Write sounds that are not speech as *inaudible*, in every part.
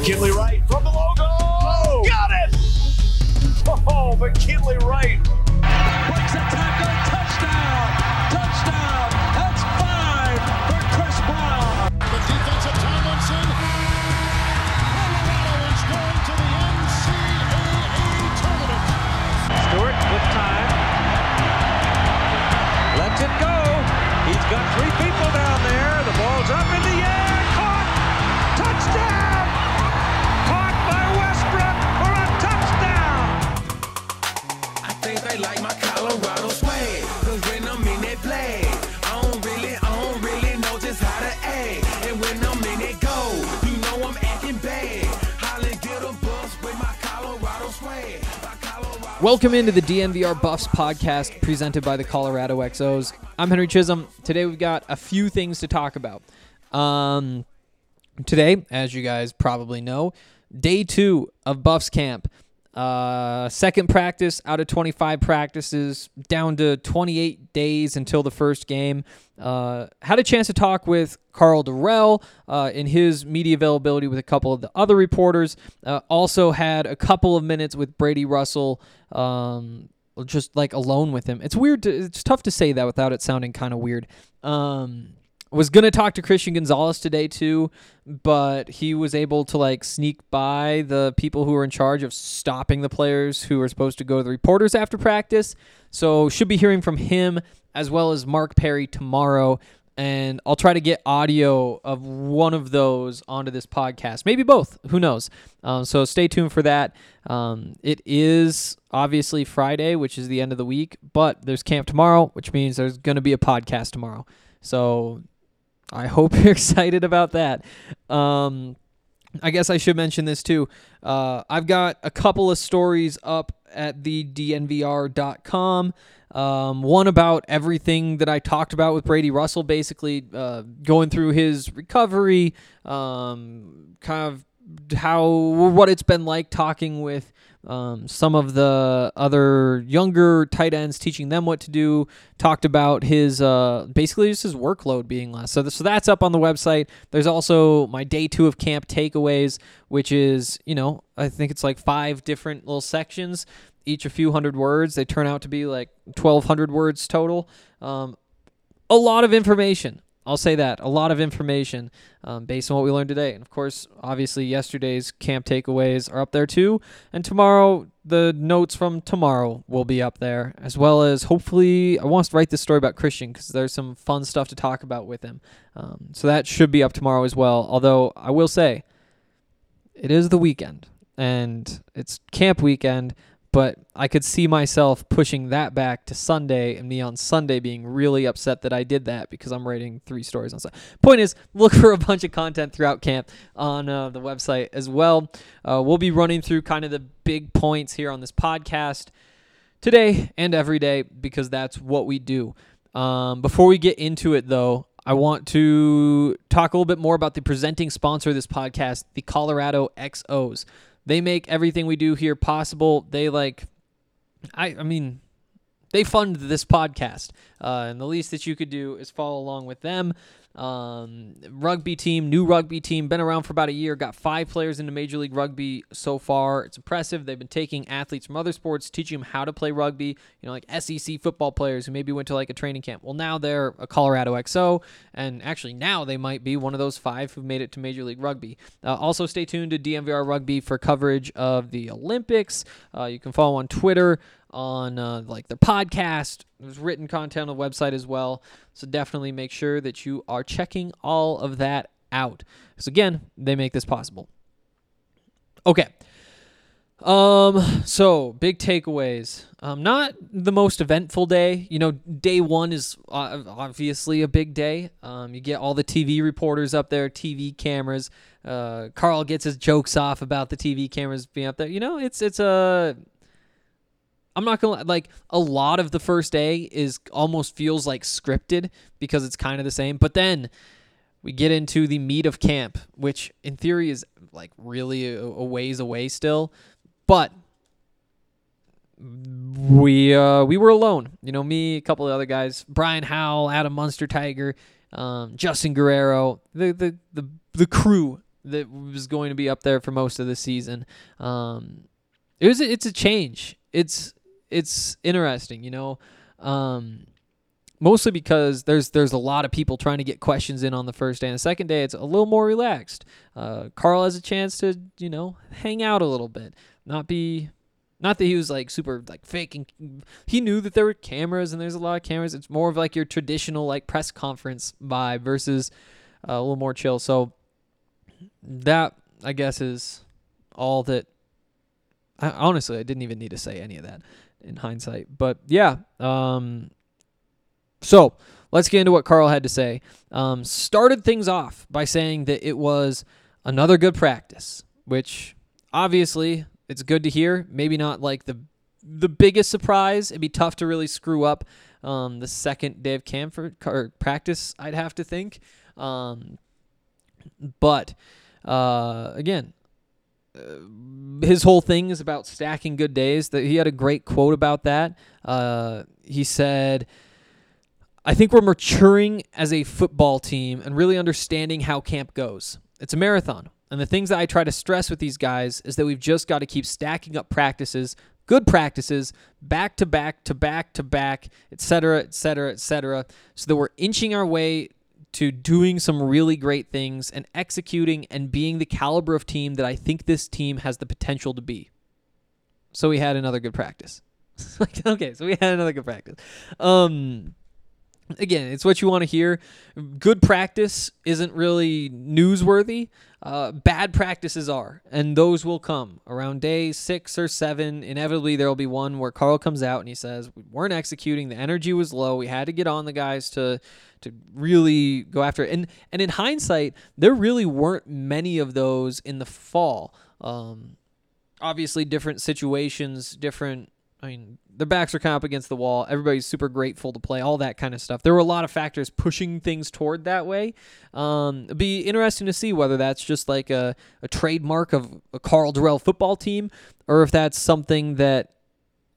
McKinley Wright from the logo. Oh, got it. Oh, McKinley Wright. Welcome into the DNVR Buffs podcast presented by the Colorado XOs. I'm Henry Chisholm. Today we've got a few things to talk about. Um, today, as you guys probably know, day two of Buffs camp. Uh, second practice out of 25 practices, down to 28 days until the first game. Uh, had a chance to talk with Karl Dorrell uh, in his media availability with a couple of the other reporters. Uh, also had a couple of minutes with Brady Russell, um, just like alone with him. It's weird. To, it's tough to say that without it sounding kind of weird. Um, was gonna talk to Christian Gonzalez today too, but he was able to like sneak by the people who were in charge of stopping the players who were supposed to go to the reporters after practice. So should be hearing from him as well as Mark Perry tomorrow. And I'll try to get audio of one of those onto this podcast, maybe both. Who knows? Um, so stay tuned for that. Um, it is obviously Friday, which is the end of the week, but there's camp tomorrow, which means there's going to be a podcast tomorrow. So I hope *laughs* you're excited about that. Um, I guess I should mention this too. Uh, I've got a couple of stories up at the dnvr.com. Um, one about everything that I talked about with Brady Russell, basically uh, going through his recovery, um, kind of how what it's been like talking with um, some of the other younger tight ends, teaching them what to do. Talked about his uh, basically just his workload being less. So, th- so that's up on the website. There's also my day two of camp takeaways, which is you know I think it's like five different little sections, each a few hundred words. They turn out to be like 1,200 words total. Um, a lot of information. I'll say that. A lot of information um, based on what we learned today. And of course, obviously, yesterday's camp takeaways are up there too. And tomorrow, the notes from tomorrow will be up there, as well as hopefully, I want to write this story about Christian because there's some fun stuff to talk about with him. Um, so that should be up tomorrow as well. Although, I will say, it is the weekend and it's camp weekend but I could see myself pushing that back to Sunday and me on Sunday being really upset that I did that because I'm writing three stories on Sunday. Point is, *laughs* look for a bunch of content throughout camp on uh, the website as well. Uh, we'll be running through kind of the big points here on this podcast today and every day because that's what we do. Um, before we get into it, though, I want to talk a little bit more about the presenting sponsor of this podcast, the Colorado XOs. They make everything we do here possible. They like, I, I mean, they fund this podcast, uh, and the least that you could do is follow along with them. Um, rugby team, new rugby team, been around for about a year, got five players into Major League Rugby so far. It's impressive. They've been taking athletes from other sports, teaching them how to play rugby, you know, like SEC football players who maybe went to like a training camp. Well, now they're a Colorado XO, and actually now they might be one of those five who made it to Major League Rugby. Uh, also, stay tuned to DNVR Rugby for coverage of the Olympics. Uh, you can follow on Twitter on uh, like their podcast. There's written content on the website as well. So definitely make sure that you are checking all of that out. Because again, they make this possible. Okay. Um. So big takeaways. Um. Not the most eventful day. You know, day one is obviously a big day. Um. You get all the TV reporters up there, TV cameras. Uh. Karl gets his jokes off about the TV cameras being up there. You know, it's it's a. I'm not gonna like a lot of the first day is almost feels like scripted because it's kind of the same. But then we get into the meat of camp, which in theory is like really a, a ways away still, but we uh we were alone. You know, me, a couple of other guys, Brian Howell, Adam Munsterteiger, um, Justin Guerrero, the the the the crew that was going to be up there for most of the season. Um, it was it's a change. It's it's interesting, you know. Um, mostly because there's there's a lot of people trying to get questions in on the first day. And the second day it's a little more relaxed. Uh, karl has a chance to you know hang out a little bit. Not be not that he was like super like faking he knew that there were cameras and there's a lot of cameras. It's more of like your traditional like press conference vibe versus uh, a little more chill. So that i guess is all that I, honestly i didn't even need to say any of that in hindsight but yeah um so let's get into what Karl had to say. Um, started things off by saying that it was another good practice, which obviously it's good to hear. Maybe not like the the biggest surprise. It'd be tough to really screw up um, the second day of camp for or practice. I'd have to think, um, but uh, again. His whole thing is about stacking good days. That he had a great quote about that. Uh, he said, I think we're maturing as a football team and really understanding how camp goes. It's a marathon. And the things that I try to stress with these guys is that we've just got to keep stacking up practices, good practices, back to back to back to back, et cetera, et cetera, et cetera, so that we're inching our way to doing some really great things and executing and being the caliber of team that I think this team has the potential to be. So we had another good practice. *laughs* okay, so we had another good practice. Um, again, it's what you want to hear. Good practice isn't really newsworthy. Uh, bad practices are, and those will come around day six or seven. Inevitably, there will be one where Karl comes out and he says, "We weren't executing. The energy was low. We had to get on the guys to to really go after it." And and in hindsight, there really weren't many of those in the fall. Um, obviously, different situations, different I mean, their backs are kind of up against the wall. Everybody's super grateful to play, all that kind of stuff. There were a lot of factors pushing things toward that way. Um, it'd be interesting to see whether that's just like a, a trademark of a Karl Dorrell football team or if that's something that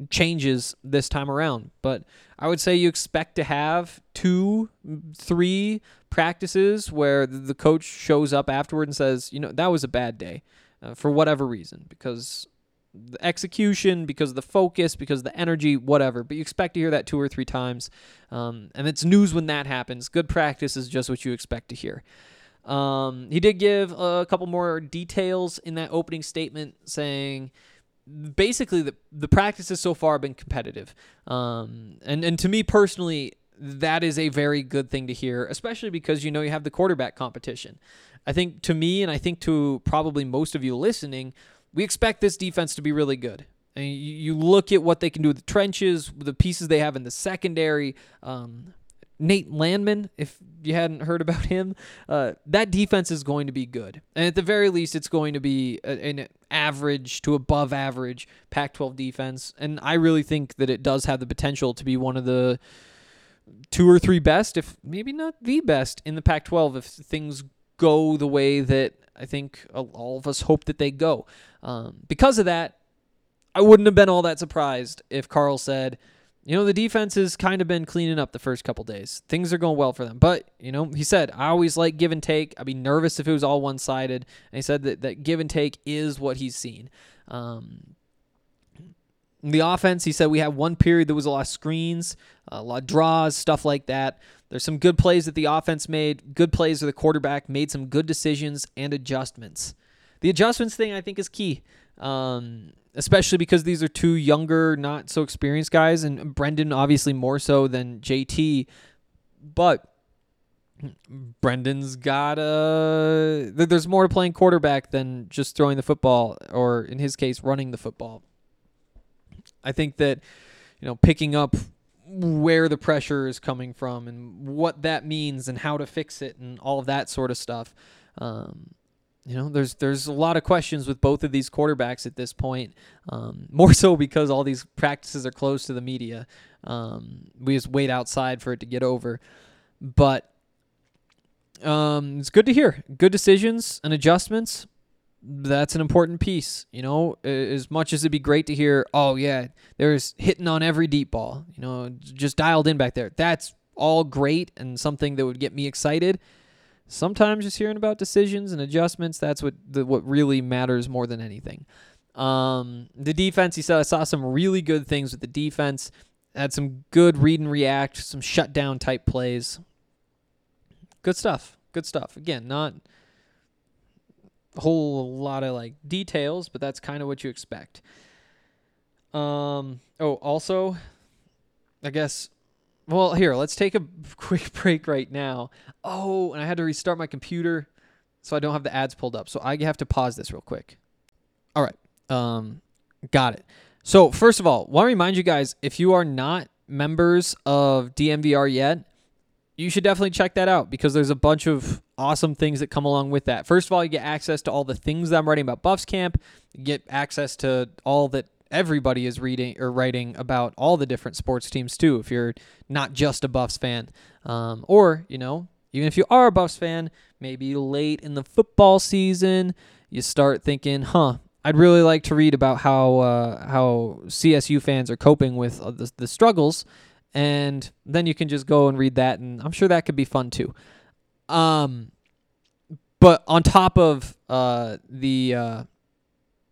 changes this time around. But I would say you expect to have two, three practices where the coach shows up afterward and says, you know, that was a bad day uh, for whatever reason because the execution, because of the focus, because of the energy, whatever. But you expect to hear that two or three times. Um, and it's news when that happens. Good practice is just what you expect to hear. Um, he did give a couple more details in that opening statement saying basically the, the practices so far have been competitive. Um, and, and to me personally, that is a very good thing to hear, especially because you know you have the quarterback competition. I think to me, and I think to probably most of you listening, we expect this defense to be really good. And you, look at what they can do with the trenches, the pieces they have in the secondary. Um, Nate Landman, if you hadn't heard about him, uh, that defense is going to be good. And at the very least, it's going to be an average to above average Pac 12 defense. And I really think that it does have the potential to be one of the two or three best, if maybe not the best, in the Pac 12 if things go the way that I think all of us hope that they go. Um, because of that, I wouldn't have been all that surprised if Karl said, you know, the defense has kind of been cleaning up the first couple days. Things are going well for them. But, you know, he said, I always like give and take. I'd be nervous if it was all one sided. And he said that, that give and take is what he's seen. Um, the offense, he said we had one period that was a lot of screens, a lot of draws, stuff like that. There's some good plays that the offense made, good plays where the quarterback made some good decisions and adjustments. The adjustments thing I think is key. Um, especially because these are two younger, not so experienced guys, and Brendan obviously more so than JT. But Brendan's got a. There's more to playing quarterback than just throwing the football, or in his case, running the football. I think that you know picking up where the pressure is coming from and what that means and how to fix it and all of that sort of stuff. Um, you know, there's there's a lot of questions with both of these quarterbacks at this point. Um, *laughs* more so because all these practices are closed to the media. Um, we just wait outside for it to get over. But um, it's good to hear. Good decisions and adjustments. That's an important piece. You know, as much as it'd be great to hear, oh yeah, there's hitting on every deep ball. You know, just dialed in back there. That's all great and something that would get me excited sometimes just hearing about decisions and adjustments that's what the, what really matters more than anything um, the defense he said i saw some really good things with the defense had some good read and react some shutdown type plays good stuff good stuff again not whole lot of like details but that's kind of what you expect um oh also i guess well, here, let's take a *laughs* quick break right now. Oh, and I had to restart my computer so I don't have the ads pulled up. So I have to pause this real quick. All right. Um got it. So, first of all, want to remind you guys if you are not members of DNVR yet, you should definitely check that out because there's a bunch of awesome things that come along with that. First of all, you get access to all the things that I'm writing about Buffs Camp. You get access to all that everybody is reading or writing about all the different sports teams too. If you're not just a Buffs fan, um, or you know, even if you are a Buffs fan, maybe late in the football season, you start thinking, "Huh, I'd really like to read about how uh, how CSU fans are coping with uh, the, the struggles." And then you can just go and read that, and I'm sure that could be fun too. Um, but on top of uh, the uh,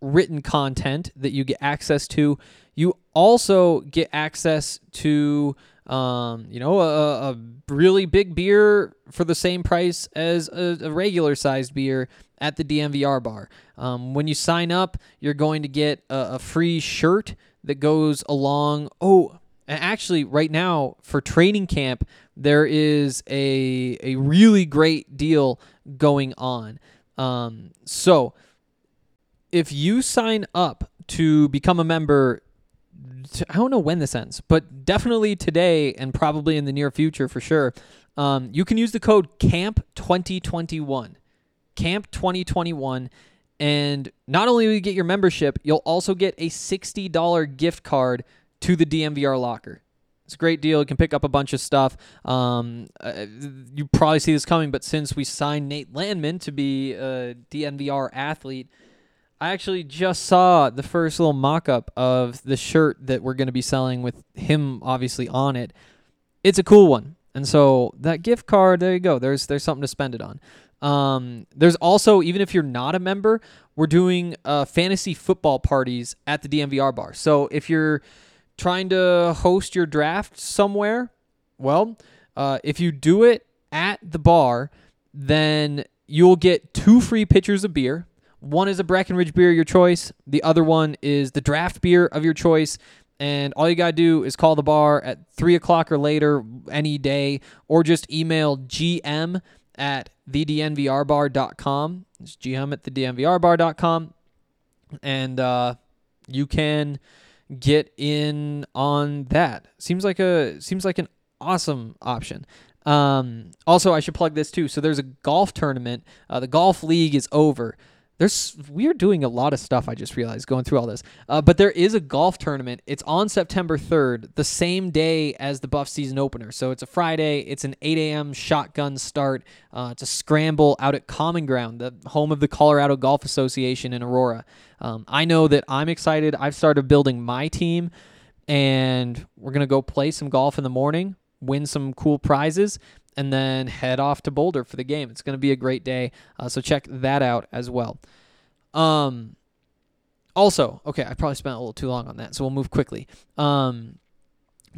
written content that you get access to. You also get access to, um, you know, a, a, really big beer for the same price as a, a regular sized beer at the DNVR bar. Um, when you sign up, you're going to get a, a free shirt that goes along. Oh, and actually, right now for training camp, there is a a really great deal going on. Um, so if you sign up to become a member, I don't know when this ends, but definitely today and probably in the near future for sure. Um, you can use the code CAMP 2021. CAMP 2021. And not only will you get your membership, you'll also get a $60 gift card to the DNVR locker. It's a great deal. You can pick up a bunch of stuff. Um, uh, you probably see this coming, but since we signed Nate Landman to be a DNVR athlete, I actually just saw the first little mock up of the shirt that we're going to be selling with him obviously on it. It's a cool one. And so that gift card, there you go. There's there's something to spend it on. Um, there's also even if you're not a member, we're doing uh, fantasy football parties at the DNVR bar. So if you're trying to host your draft somewhere, well, uh, if you do it at the bar, then you'll get two free pitchers of beer one is a Breckenridge beer, your choice. The other one is the draft beer of your choice. And all you got to do is call the bar at 3 o'clock or later any day, or just email gm at thednvrbar.com. It's gm at thednvrbar.com. And uh, you can get in on that. Seems like a seems like an awesome option. Um, also, I should plug this too. So there's a golf tournament. Uh, the golf league is over. There's we're doing a lot of stuff. I just realized going through all this. Uh, but there is a golf tournament. It's on September 3rd, the same day as the Buff season opener. So it's a Friday. It's an 8 a.m. shotgun start. Uh, it's a scramble out at Common Ground, the home of the Colorado Golf Association in Aurora. Um, I know that I'm excited. I've started building my team and we're gonna go play some golf in the morning, win some cool prizes, and then head off to Boulder for the game. It's gonna be a great day. Uh, so check that out as well. Um, also, okay, I probably spent a little too long on that, so we'll move quickly. Um,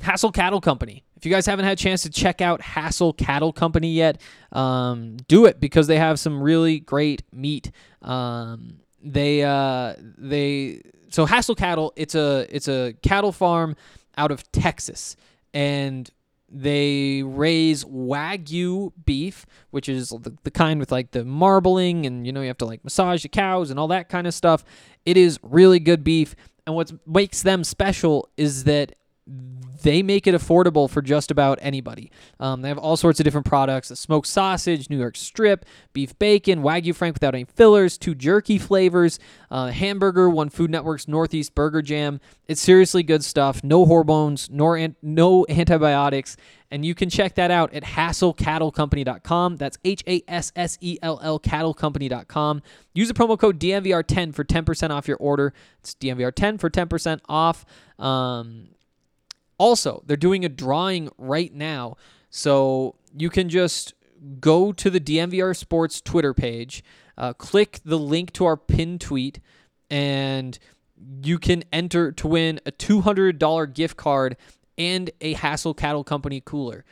Hassell Cattle Company. If you guys haven't had a chance to check out Hassell Cattle Company yet, um, do it because they have some really great meat. Um, they uh, they so Hassell Cattle. It's a it's a cattle farm out of Texas, and they raise wagyu beef, which is the, the kind with like the marbling, and you know you have to like massage the cows and all that kind of stuff. It is really good beef, and what makes them special is that they make it affordable for just about anybody. Um, they have all sorts of different products: a smoked sausage, New York strip, beef bacon, Wagyu Frank without any fillers, two jerky flavors, uh, hamburger, won Food Network's Northeast Burger Jam. It's seriously good stuff. No hormones, nor an- no antibiotics, and you can check that out at hassellcattlecompany.com. That's H A S S E L L cattlecompany.com. Use the promo code DNVR10 for 10% off your order. It's DNVR10 for 10% off. Um, also, they're doing a drawing right now. So you can just go to the DNVR Sports Twitter page, uh, click the link to our pinned tweet, and you can enter to win a $200 gift card and a Hassell Cattle Company cooler.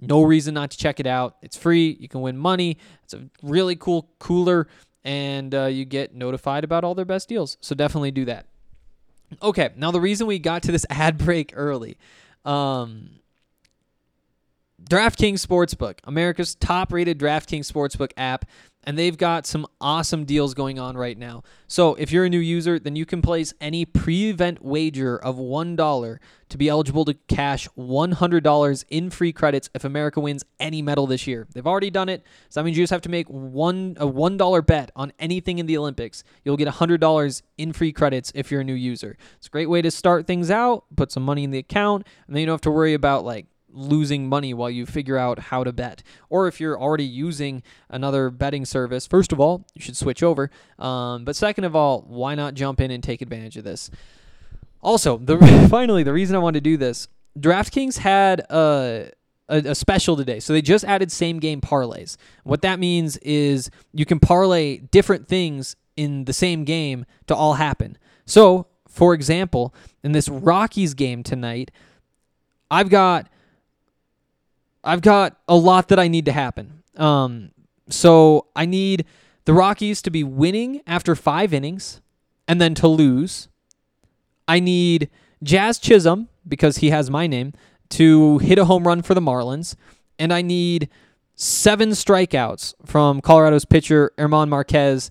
No reason not to check it out. It's free. You can win money. It's a really cool cooler, and uh, you get notified about all their best deals. So definitely do that. Okay, now the reason we got to this *laughs* ad break early, um, DraftKings Sportsbook, America's top-rated DraftKings Sportsbook app, and they've got some awesome deals going on right now. So if you're a new user, then you can place any pre-event wager of one dollar to be eligible to cash $100 in free credits if America wins any medal this year. They've already done it, so that means you just have to make one a one dollar bet on anything in the Olympics. You'll get $100 in free credits if you're a new user. It's a great way to start things out, put some money in the account, and then you don't have to worry about like losing money while you figure out how to bet. Or if you're already using another betting service, first of all, you should switch over. Um, but second of all, why not jump in and take advantage of this? Also, the *laughs* finally, the reason I wanted to do this, DraftKings had a, a, a special today. So they just added same game parlays. What that means is you can parlay different things in the same game to all happen. So, for example, in this Rockies game tonight, I've got I've got a lot that I need to happen. Um, so I need the Rockies to be winning after five innings and then to lose. I need Jazz Chisholm, because he has my name, to hit a home run for the Marlins. And I need seven strikeouts from Colorado's pitcher, Germán Marquez.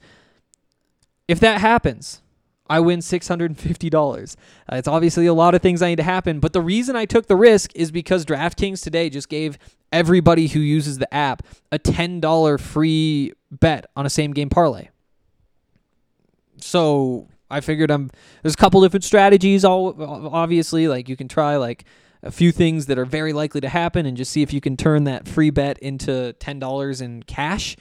If that happens, I win $650. Uh, it's obviously a lot of things I need to happen, but the reason I took the risk is because DraftKings today just gave everybody who uses the app a $10 free bet on a same game parlay. So I figured I'm there's a couple different strategies all obviously like you can try like a few things that are very likely to happen and just see if you can turn that free bet into $10 in cash.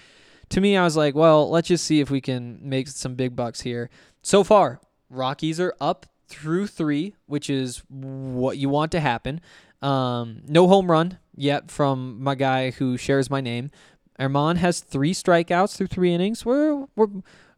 To me, I was like, well, let's just see if we can make some big bucks here. So far, Rockies are up through three, which is what you want to happen. Um, no home run yet from my guy who shares my name. Germán has three strikeouts through three innings. We're we're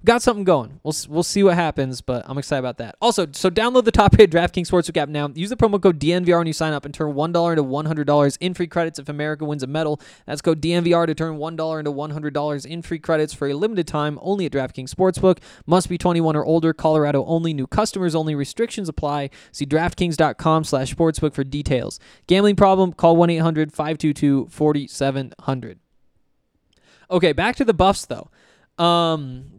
got something going. We'll we'll see what happens, but I'm excited about that. Also, so download the top rated DraftKings Sportsbook app now. Use the promo code DNVR when you sign up and turn one dollar into one hundred dollars in free credits if America wins a medal. That's code DNVR to turn one dollar into one hundred dollars in free credits for a limited time only at DraftKings Sportsbook. Must be 21 or older. Colorado only. New customers only. Restrictions apply. See DraftKings.com/sportsbook for details. Gambling problem? Call 1-800-522-4700. Okay, back to the Buffs though. Um,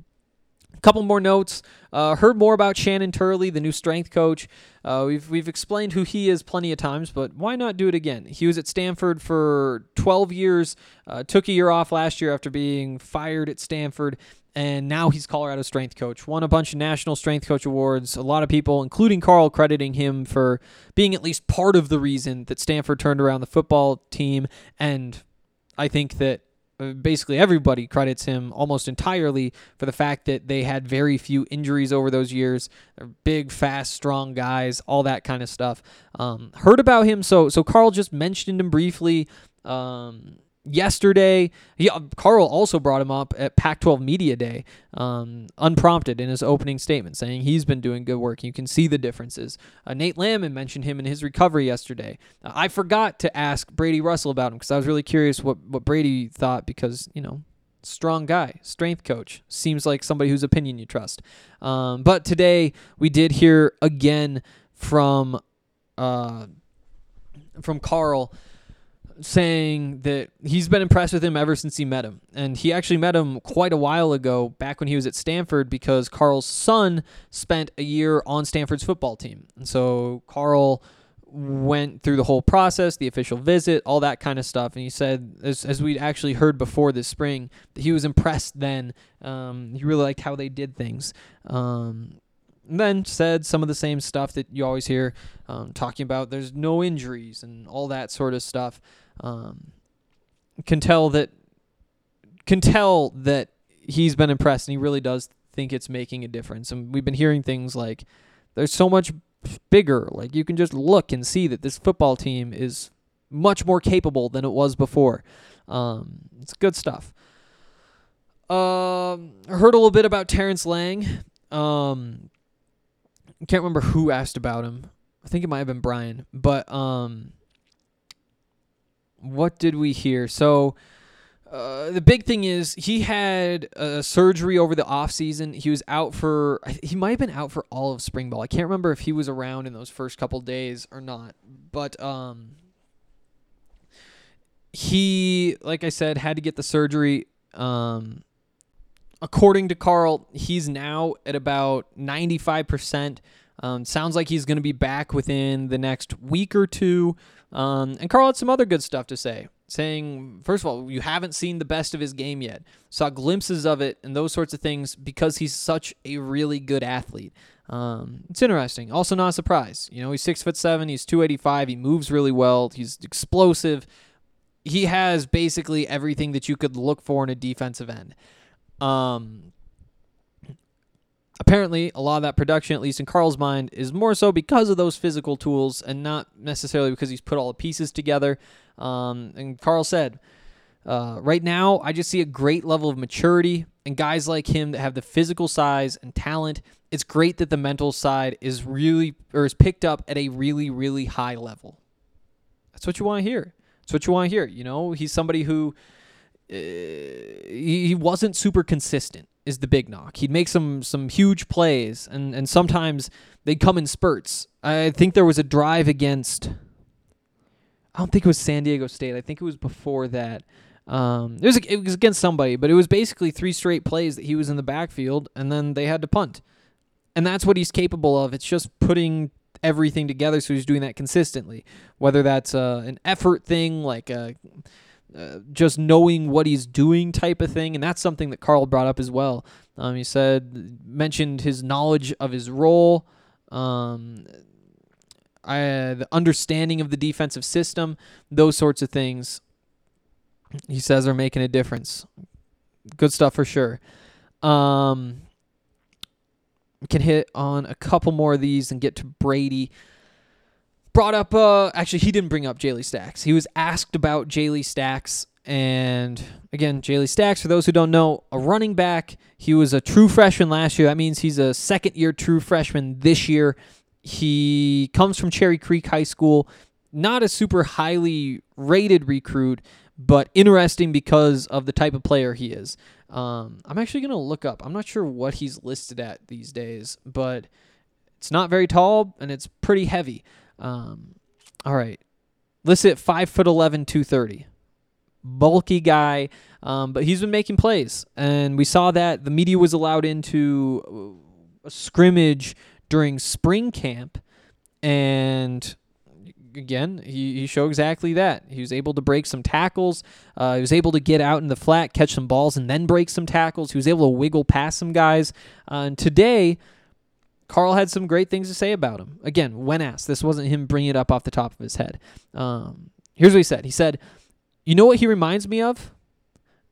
couple more notes. Uh, heard more about Shannon Turley, the new strength coach. Uh, we've we've explained who he is plenty of times, but why not do it again? He was at Stanford for 12 years. Uh, took a year off last year after being fired at Stanford, and now he's Colorado strength coach. Won a bunch of national strength coach awards. A lot of people, including Karl, crediting him for being at least part of the reason that Stanford turned around the football team. And I think that basically everybody credits him almost entirely for the fact that they had very few injuries over those years. They're big, fast, strong guys, all that kind of stuff. Um, heard about him, so so Karl just mentioned him briefly. Um, yesterday. He, uh, Karl also brought him up at Pac-12 Media Day, um, unprompted in his opening statement, saying he's been doing good work. You can see the differences. Uh, Nate Landman mentioned him in his recovery yesterday. Uh, I forgot to ask Brady Russell about him because I was really curious what what Brady thought because you know. Strong guy, strength coach. Seems like somebody whose opinion you trust. Um, but today we did hear again from uh, from Karl saying that he's been impressed with him ever since he met him. And he actually met him quite a while ago, back when he was at Stanford, because Karl's son spent a year on Stanford's football team. And so Karl went through the whole process, the official visit, all that kind of stuff. And he said, as, as we actually heard before this spring, that he was impressed then. Um, he really liked how they did things. Um, then said some of the same stuff that you always hear um, talking about there's no injuries and all that sort of stuff um, can tell that can tell that he's been impressed and he really does think it's making a difference. And we've been hearing things like there's so much bigger. Like you can just look and see that this football team is much more capable than it was before. Um, it's good stuff. Um, I heard a little bit about Terrence Lang. Um, can't remember who asked about him. I think it might have been Brian, but um, what did we hear? So uh, the big thing is he had a surgery over the off season. He was out for he might have been out for all of spring ball. I can't remember if he was around in those first couple days or not. But um he like I said had to get the surgery um according to Karl, he's now at about 95%. Um, sounds like he's going to be back within the next week or two. Um, and Karl had some other good stuff to say, saying, first of all, you haven't seen the best of his game yet. Saw glimpses of it and those sorts of things because he's such a really good athlete. Um, it's interesting. Also, not a surprise. You know, he's six foot seven. He's two eighty five. He moves really well. He's explosive. He has basically everything that you could look for in a defensive end. Um, apparently, a lot of that production, at least in Karl's mind, is more so because of those physical tools and not necessarily because he's put all the pieces together. Um, and Karl said, uh, right now, I just see a great level of maturity and guys like him that have the physical size and talent. It's great that the mental side is really or is picked up at a really, really high level. That's what you want to hear. That's what you want to hear. You know, he's somebody who uh, he, he wasn't super consistent is the big knock. He'd make some some huge plays and and sometimes they'd come in spurts. I think there was a drive against I don't think it was San Diego State. I think it was before that. Um, it was it was against somebody, but it was basically three straight plays that he was in the backfield, and then they had to punt, and that's what he's capable of. It's just putting everything together, so he's doing that consistently. Whether that's uh, an effort thing, like a uh, just knowing what he's doing type of thing, and that's something that Karl brought up as well. Um, he said mentioned his knowledge of his role, um, I, the understanding of the defensive system, those sorts of things. He says are making a difference. Good stuff for sure. Um, can hit on a couple more of these and get to Brady brought up uh actually he didn't bring up Jayle Stacks. He was asked about Jayle Stacks and again, Jayle Stacks, for those who don't know, a running back. He was a true freshman last year. That means he's a second year true freshman this year. He comes from Cherry Creek High School. Not a super highly rated recruit, but interesting because of the type of player he is. Um, I'm actually going to look up. I'm not sure what he's listed at these days, but it's not very tall and it's pretty heavy. Um, all right. Listed at 5 foot 11, 230. Bulky guy, um, but he's been making plays. And we saw that the media was allowed into a scrimmage during spring camp. And again, he, he showed exactly that. He was able to break some tackles. Uh, he was able to get out in the flat, catch some balls, and then break some tackles. He was able to wiggle past some guys. Uh, and today, Karl had some great things to say about him. Again, when asked, this wasn't him bringing it up off the top of his head. Um, here's what he said. He said, "You know what he reminds me of?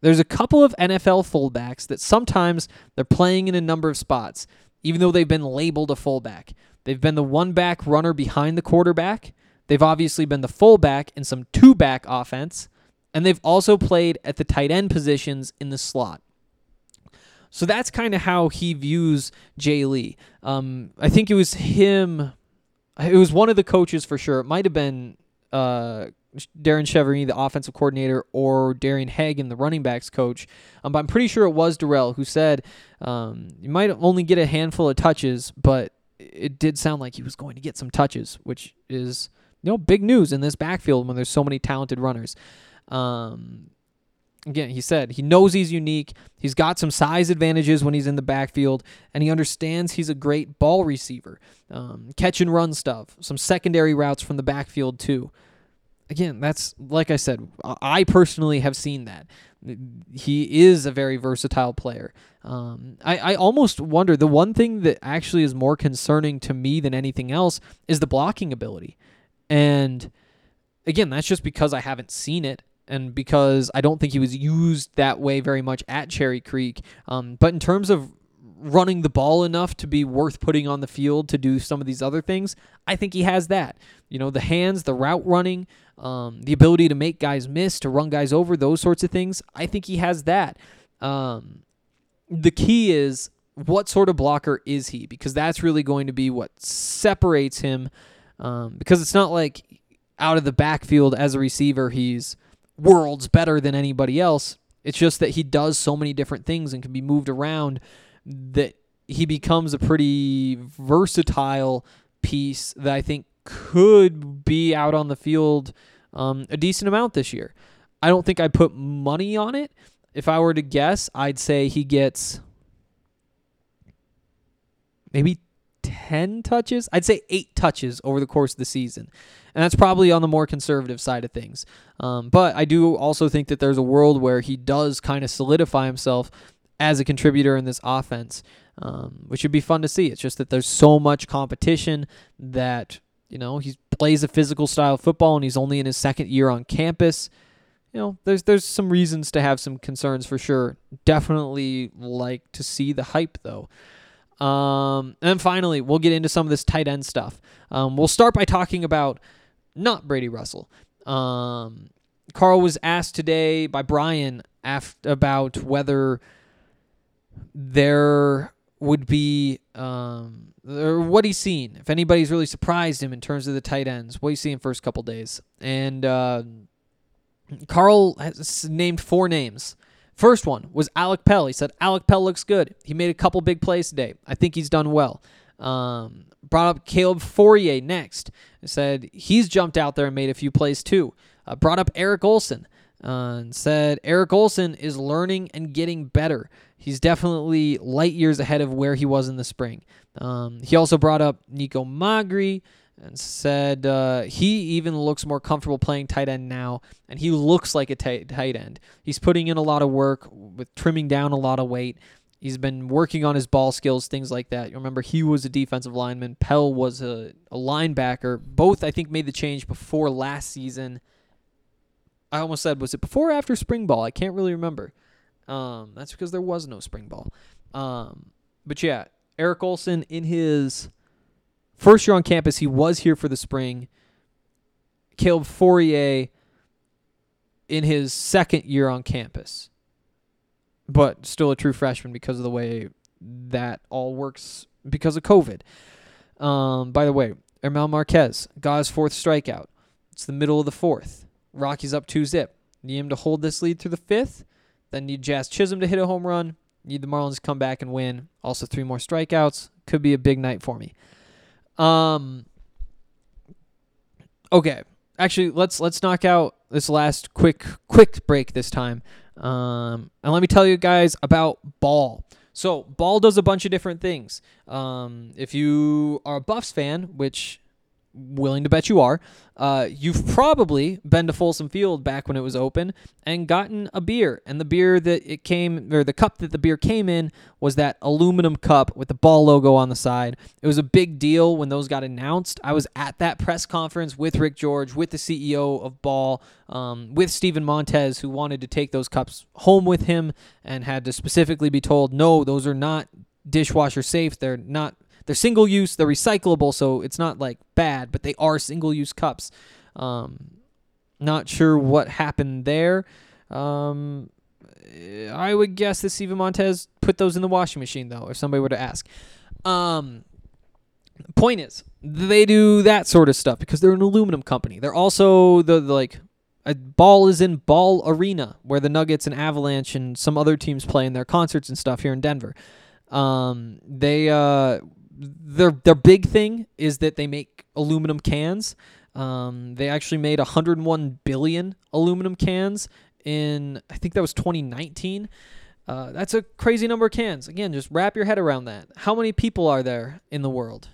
there's a couple of NFL fullbacks that sometimes they're playing in a number of spots, even though they've been labeled a fullback. They've been the one back runner behind the quarterback. They've obviously been the fullback in some two back offense, and they've also played at the tight end positions in the slot. So that's kind of how he views Jayle. Um, I think it was him. It was one of the coaches for sure. It might have been uh, Darrin Chiaverini, the offensive coordinator, or Darian Hagan, the running backs coach. Um, but I'm pretty sure it was Dorrell who said um, you might only get a handful of touches, but it did sound like he was going to get some touches, which is you know big news in this backfield when there's so many talented runners. Um, again, he said he knows he's unique. He's got some size advantages when he's in the backfield, and he understands he's a great ball receiver, um, catch and run stuff, some secondary routes from the backfield too. Again, that's like I said, I personally have seen that. He is a very versatile player. Um, I, I almost wonder the one thing that actually is more concerning to me than anything else is the blocking ability. And again, that's just because I haven't seen it and because I don't think he was used that way very much at Cherry Creek. Um, but in terms of running the ball enough to be worth putting on the field to do some of these other things, I think he has that. You know, the hands, the route running, um, the ability to make guys miss, to run guys over, those sorts of things. I think he has that. Um, the key is what sort of blocker is he? Because that's really going to be what separates him. Um, because it's not like out of the backfield as a receiver, he's worlds better than anybody else. It's just that he does so many different things and can be moved around that he becomes a pretty versatile piece that I think could be out on the field um, a decent amount this year. I don't think I'd put money on it. If I were to guess, I'd say he gets maybe 10 touches. I'd say eight touches over the course of the season. And that's probably on the more conservative side of things. Um, but I do also think that there's a world where he does kind of solidify himself as a contributor in this offense, um, which would be fun to see. It's just that there's so much competition that, you know, he plays a physical style of football and he's only in his second year on campus. You know, there's there's some reasons to have some concerns for sure. Definitely like to see the hype though. Um, and then finally, we'll get into some of this tight end stuff. Um, we'll start by talking about not Brady Russell. Um, Karl was asked today by Brian af- about whether there would be um, or what he's seen. If anybody's really surprised him in terms of the tight ends, what he's seen first couple days. And uh, Karl has named four names. First one was Alec Pell. He said Alec Pell looks good. He made a couple big plays today. I think he's done well. Um, brought up Caleb Fauria next. Said he's jumped out there and made a few plays too. Uh, brought up Eric Olson uh, and said Eric Olson is learning and getting better. He's definitely light years ahead of where he was in the spring. Um, he also brought up Nico Magri and said uh, he even looks more comfortable playing tight end now, and he looks like a tight, tight end. He's putting in a lot of work with trimming down a lot of weight. He's been working on his ball skills, things like that. You remember he was a defensive lineman. Pell was a, a linebacker. Both, I think, made the change before last season. I almost said, was it before or after spring ball? I can't really remember. Um, that's because there was no spring ball. Um, but yeah, Eric Olson in his first year on campus, he was here for the spring. Caleb Fauria in his second year on campus, but still a true freshman because of the way that all works because of COVID. Um, by the way, Germán Marquez got his fourth strikeout. It's the middle of the fourth. Rockies up two zip. Need him to hold this lead through the fifth. Then need Jazz Chisholm to hit a home run. Need the Marlins to come back and win. Also three more strikeouts. Could be a big night for me. Um. Okay, actually, let's let's knock out this last quick quick break this time. Um, and let me tell you guys about Ball. So Ball does a bunch of different things. Um, if you are a Buffs fan, which willing to bet you are. Uh, you've probably been to Folsom Field back when it was open and gotten a beer. And the beer that it came, or the cup that the beer came in, was that aluminum cup with the ball logo on the side. It was a big deal when those got announced. I was at that press conference with Rick George, with the CEO of Ball, um, with Steven Montez, who wanted to take those cups home with him and had to specifically be told, no, those are not dishwasher safe. They're not they're single use, they're recyclable, so it's not like bad, but they are single use cups. Um, not sure what happened there. Um, I would guess that Steven Montez put those in the washing machine though, if somebody were to ask. Um, point is, they do that sort of stuff because they're an aluminum company. They're also the, the like a ball is in Ball Arena where the Nuggets and Avalanche and some other teams play in their concerts and stuff here in Denver. Um, they uh, their their big thing is that they make aluminum cans. Um, they actually made 101 billion aluminum cans in I think that was 2019. Uh, that's a crazy number of cans. Again, just wrap your head around that. How many people are there in the world?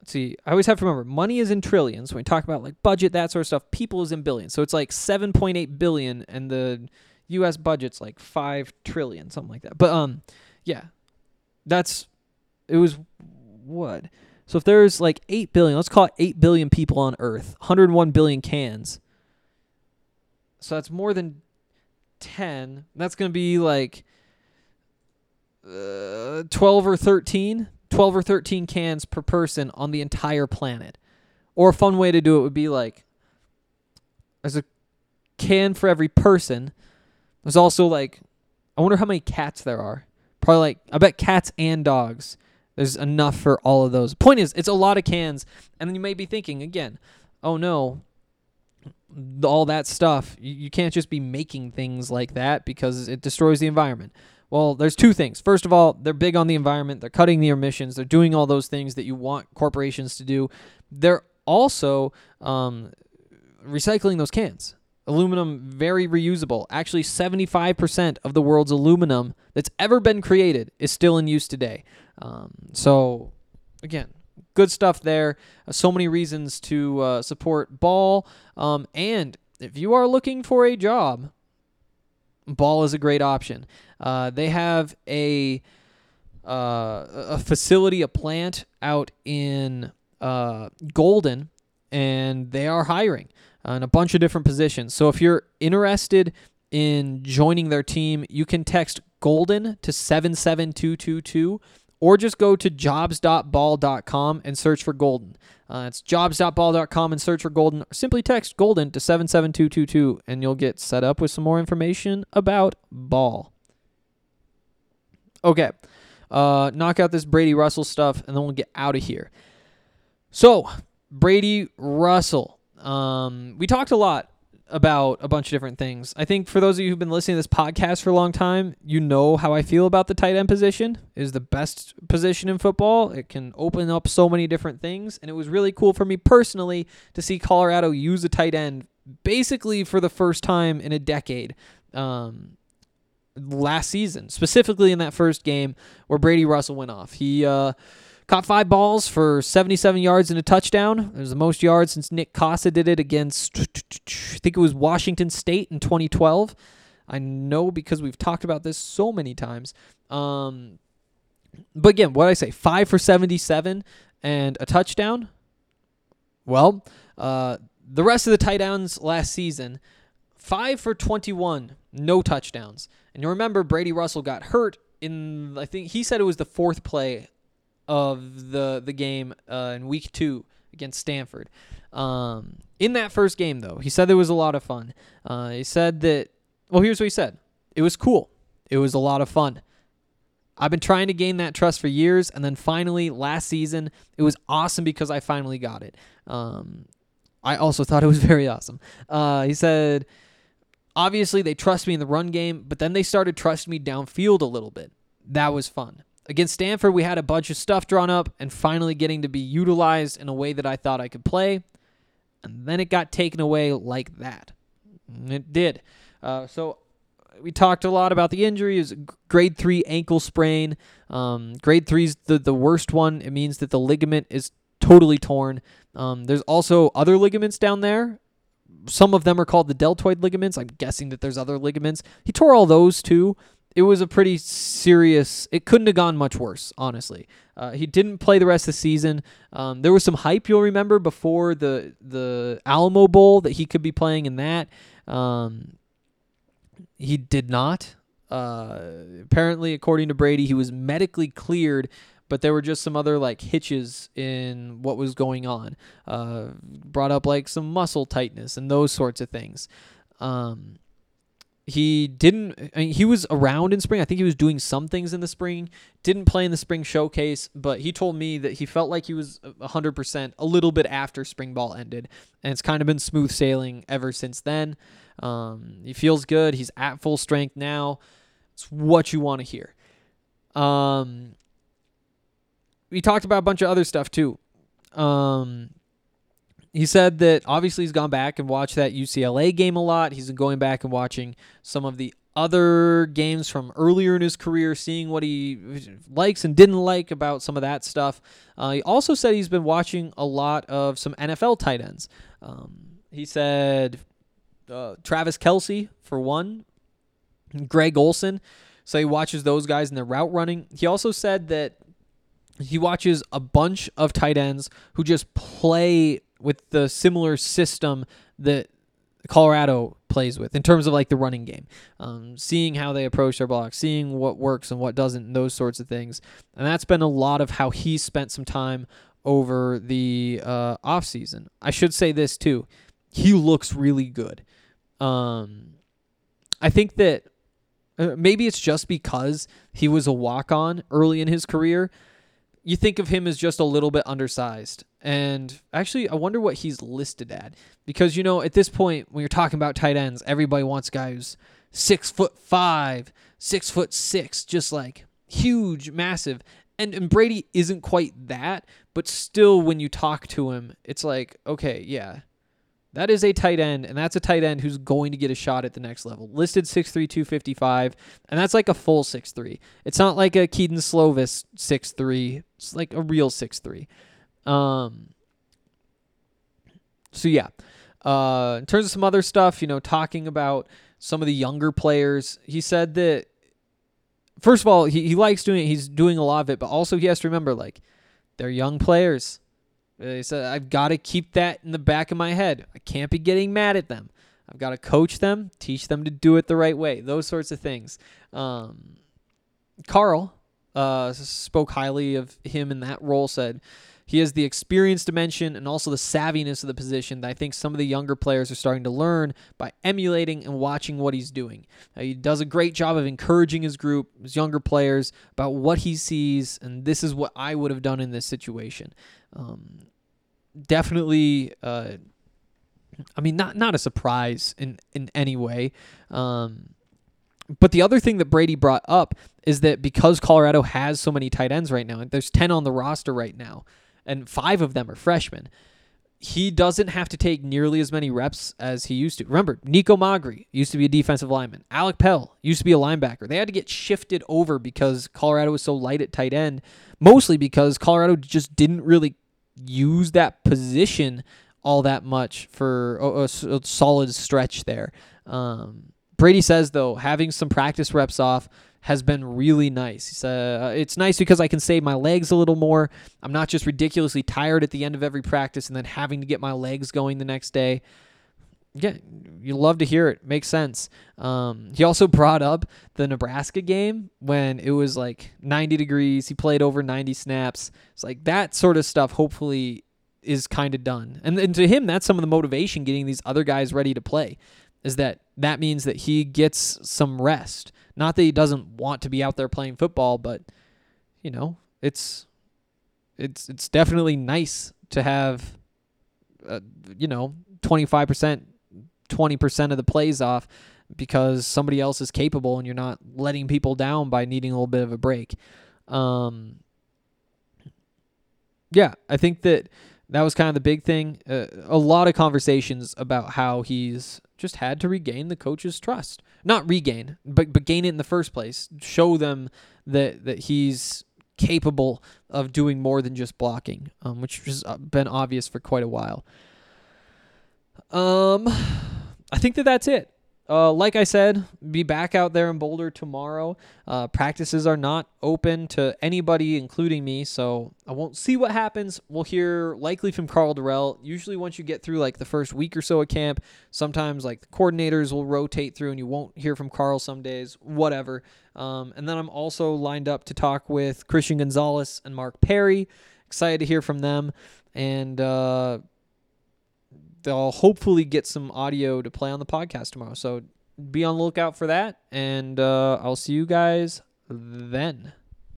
Let's see. I always have to remember money is in trillions. When we talk about like budget, that sort of stuff, people is in billions. So it's like 7.8 billion, and the U.S. budget's like five trillion, something like that. But um, yeah, that's it was what? So if there's like 8 billion, let's call it 8 billion people on Earth, 101 billion cans. So that's more than 10. That's going to be like uh, 12 or 13. 12 or 13 cans per person on the entire planet. Or a fun way to do it would be like there's a can for every person. There's also like, I wonder how many cats there are. Probably like, I bet cats and dogs there's enough for all of those. Point is, it's a lot of cans, and you may be thinking again, oh no, all that stuff. You, you can't just be making things like that because it destroys the environment. Well, there's two things. First of all, they're big on the environment. They're cutting the emissions. They're doing all those things that you want corporations to do. They're also um, recycling those cans. Aluminum, very reusable. Actually, 75% of the world's aluminum that's ever been created is still in use today. Um, so, again, good stuff there. Uh, so many reasons to uh, support Ball. Um, and if you are looking for a job, Ball is a great option. Uh, they have a uh, a facility, a plant out in uh, Golden, and they are hiring in a bunch of different positions. So if you're interested in joining their team, you can text Golden to 77222 or just go to jobs.ball.com and search for Golden. Uh, it's jobs.ball.com and search for Golden. Or simply text Golden to 77222 and you'll get set up with some more information about Ball. Okay. Uh, knock out this Brady Russell stuff and then we'll get out of here. So, Brady Russell. Um, we talked a lot about a bunch of different things. I think for those of you who've been listening to this podcast for a long time, you know how I feel about the tight end position. It is the best position in football. It can open up so many different things, and it was really cool for me personally to see Colorado use a tight end basically for the first time in a decade. Um, last season, specifically in that first game where Brady Russell went off. He uh, Caught five balls for 77 yards and a touchdown. It was the most yards since Nick Kasa did it against, I think it was Washington State in 2012. I know because we've talked about this so many times. Um, but again, what I say, five for 77 and a touchdown. Well, uh, the rest of the tight ends last season, five for 21, no touchdowns. And you remember Brady Russell got hurt in, I think he said it was the fourth play of the the game uh, in week two against Stanford. Um, in that first game, though, he said it was a lot of fun. Uh, he said that. Well, here's what he said. It was cool. It was a lot of fun. I've been trying to gain that trust for years, and then finally last season, it was awesome because I finally got it. Um, I also thought it was *laughs* very awesome. Uh, he said, obviously they trust me in the run game, but then they started trusting me downfield a little bit. That was fun. Against Stanford, we had a bunch of stuff drawn up and finally getting to be utilized in a way that I thought I could play. And then it got taken away like that. It did. Uh, so we talked a lot about the injury. It was grade three ankle sprain. Um, grade three is the, the worst one. It means that the ligament is totally torn. Um, there's also other ligaments down there. Some of them are called the deltoid ligaments. I'm guessing that there's other ligaments. He tore all those too. It was a pretty serious. It couldn't have gone much worse, honestly. Uh, he didn't play the rest of the season. Um, there was some hype you'll remember before the the Alamo Bowl that he could be playing in that. Um, he did not. Uh, apparently, according to Brady, he was medically cleared, but there were just some other like hitches in what was going on. Uh, brought up like some muscle tightness and those sorts of things. Um, he didn't I mean, he was around in spring. I think he was doing some things in the spring. Didn't play in the spring showcase but he told me that he felt like he was 100% a little bit after spring ball ended. And it's kind of been smooth sailing ever since then. Um, he feels good. He's at full strength now. It's what you want to hear. Um, we talked about a bunch of other stuff too. Um, he said that obviously he's gone back and watched that UCLA game a lot. He's been going back and watching some of the other games from earlier in his career, seeing what he likes and didn't like about some of that stuff. Uh, he also said he's been watching a lot of some NFL tight ends. Um, he said uh, Travis Kelce, for one, Greg Olsen. So he watches those guys in their route running. He also said that he watches a bunch of tight ends who just play with the similar system that Colorado plays with in terms of like the running game, um, seeing how they approach their blocks, seeing what works and what doesn't, and those sorts of things. And that's been a lot of how he spent some time over the uh, off season. I should say this too: he looks really good. Um, I think that uh, maybe it's just because he was a walk on early in his career you think of him as just a little bit undersized. And actually, I wonder what he's listed at. Because, you know, at this point, when you're talking about tight ends, everybody wants guys six foot five, six foot six, just like huge, massive. And, and Brady isn't quite that, but still, when you talk to him, it's like, okay, yeah, that is a tight end, and that's a tight end who's going to get a shot at the next level. Listed 6'3", 255, and that's like a full 6'3". It's not like a Kedon Slovis 6'3". It's like a real 6'3". Um, so, yeah. Uh, in terms of some other stuff, you know, talking about some of the younger players, he said that, first of all, he, he likes doing it. He's doing a lot of it, but also he has to remember, like, they're young players he said, I've got to keep that in the back of my head. I can't be getting mad at them. I've got to coach them, teach them to do it the right way, those sorts of things. Um, Karl uh, spoke highly of him in that role, said, he has the experience dimension and also the savviness of the position that I think some of the younger players are starting to learn by emulating and watching what he's doing. Uh, he does a great job of encouraging his group, his younger players, about what he sees, and this is what I would have done in this situation. Um, definitely, uh, I mean, not not a surprise in in any way. Um, but the other thing that Brady brought up is that because Colorado has so many tight ends right now, and there's 10 on the roster right now, and five of them are freshmen, he doesn't have to take nearly as many reps as he used to. Remember, Nico Magri used to be a defensive lineman. Alec Pell used to be a linebacker. They had to get shifted over because Colorado was so light at tight end, mostly because Colorado just didn't really use that position all that much for a, a, a solid stretch there. Um, Brady says though, having some practice reps off has been really nice. Uh, it's nice because I can save my legs a little more. I'm not just ridiculously tired at the end of every practice and then having to get my legs going the next day. Yeah, you love to hear it. Makes sense. Um, he also brought up the Nebraska game when it was like 90 degrees. He played over 90 snaps. It's like that sort of stuff. Hopefully, is kind of done. And, and to him, that's some of the motivation getting these other guys ready to play. Is that that means that he gets some rest. Not that he doesn't want to be out there playing football, but you know, it's it's it's definitely nice to have, uh, you know, 25 percent 20% of the plays off because somebody else is capable and you're not letting people down by needing a little bit of a break. Um, yeah, I think that that was kind of the big thing. Uh, a lot of conversations about how he's just had to regain the coach's trust. Not regain, but but gain it in the first place. Show them that that he's capable of doing more than just blocking, um, which has uh, been obvious for quite a while. Um, *sighs* I think that that's it. Uh, like I said, be back out there in Boulder tomorrow. Uh, practices are not open to anybody, including me, so I won't see what happens. We'll hear likely from Karl Dorrell. Usually, once you get through like the first week or so of camp, sometimes like the coordinators will rotate through, and you won't hear from Carl some days. Whatever. Um, and then I'm also lined up to talk with Christian Gonzalez and Mark Perry. Excited to hear from them, and. Uh, they'll hopefully get some audio to play on the podcast tomorrow. So be on the lookout for that, and uh, I'll see you guys then.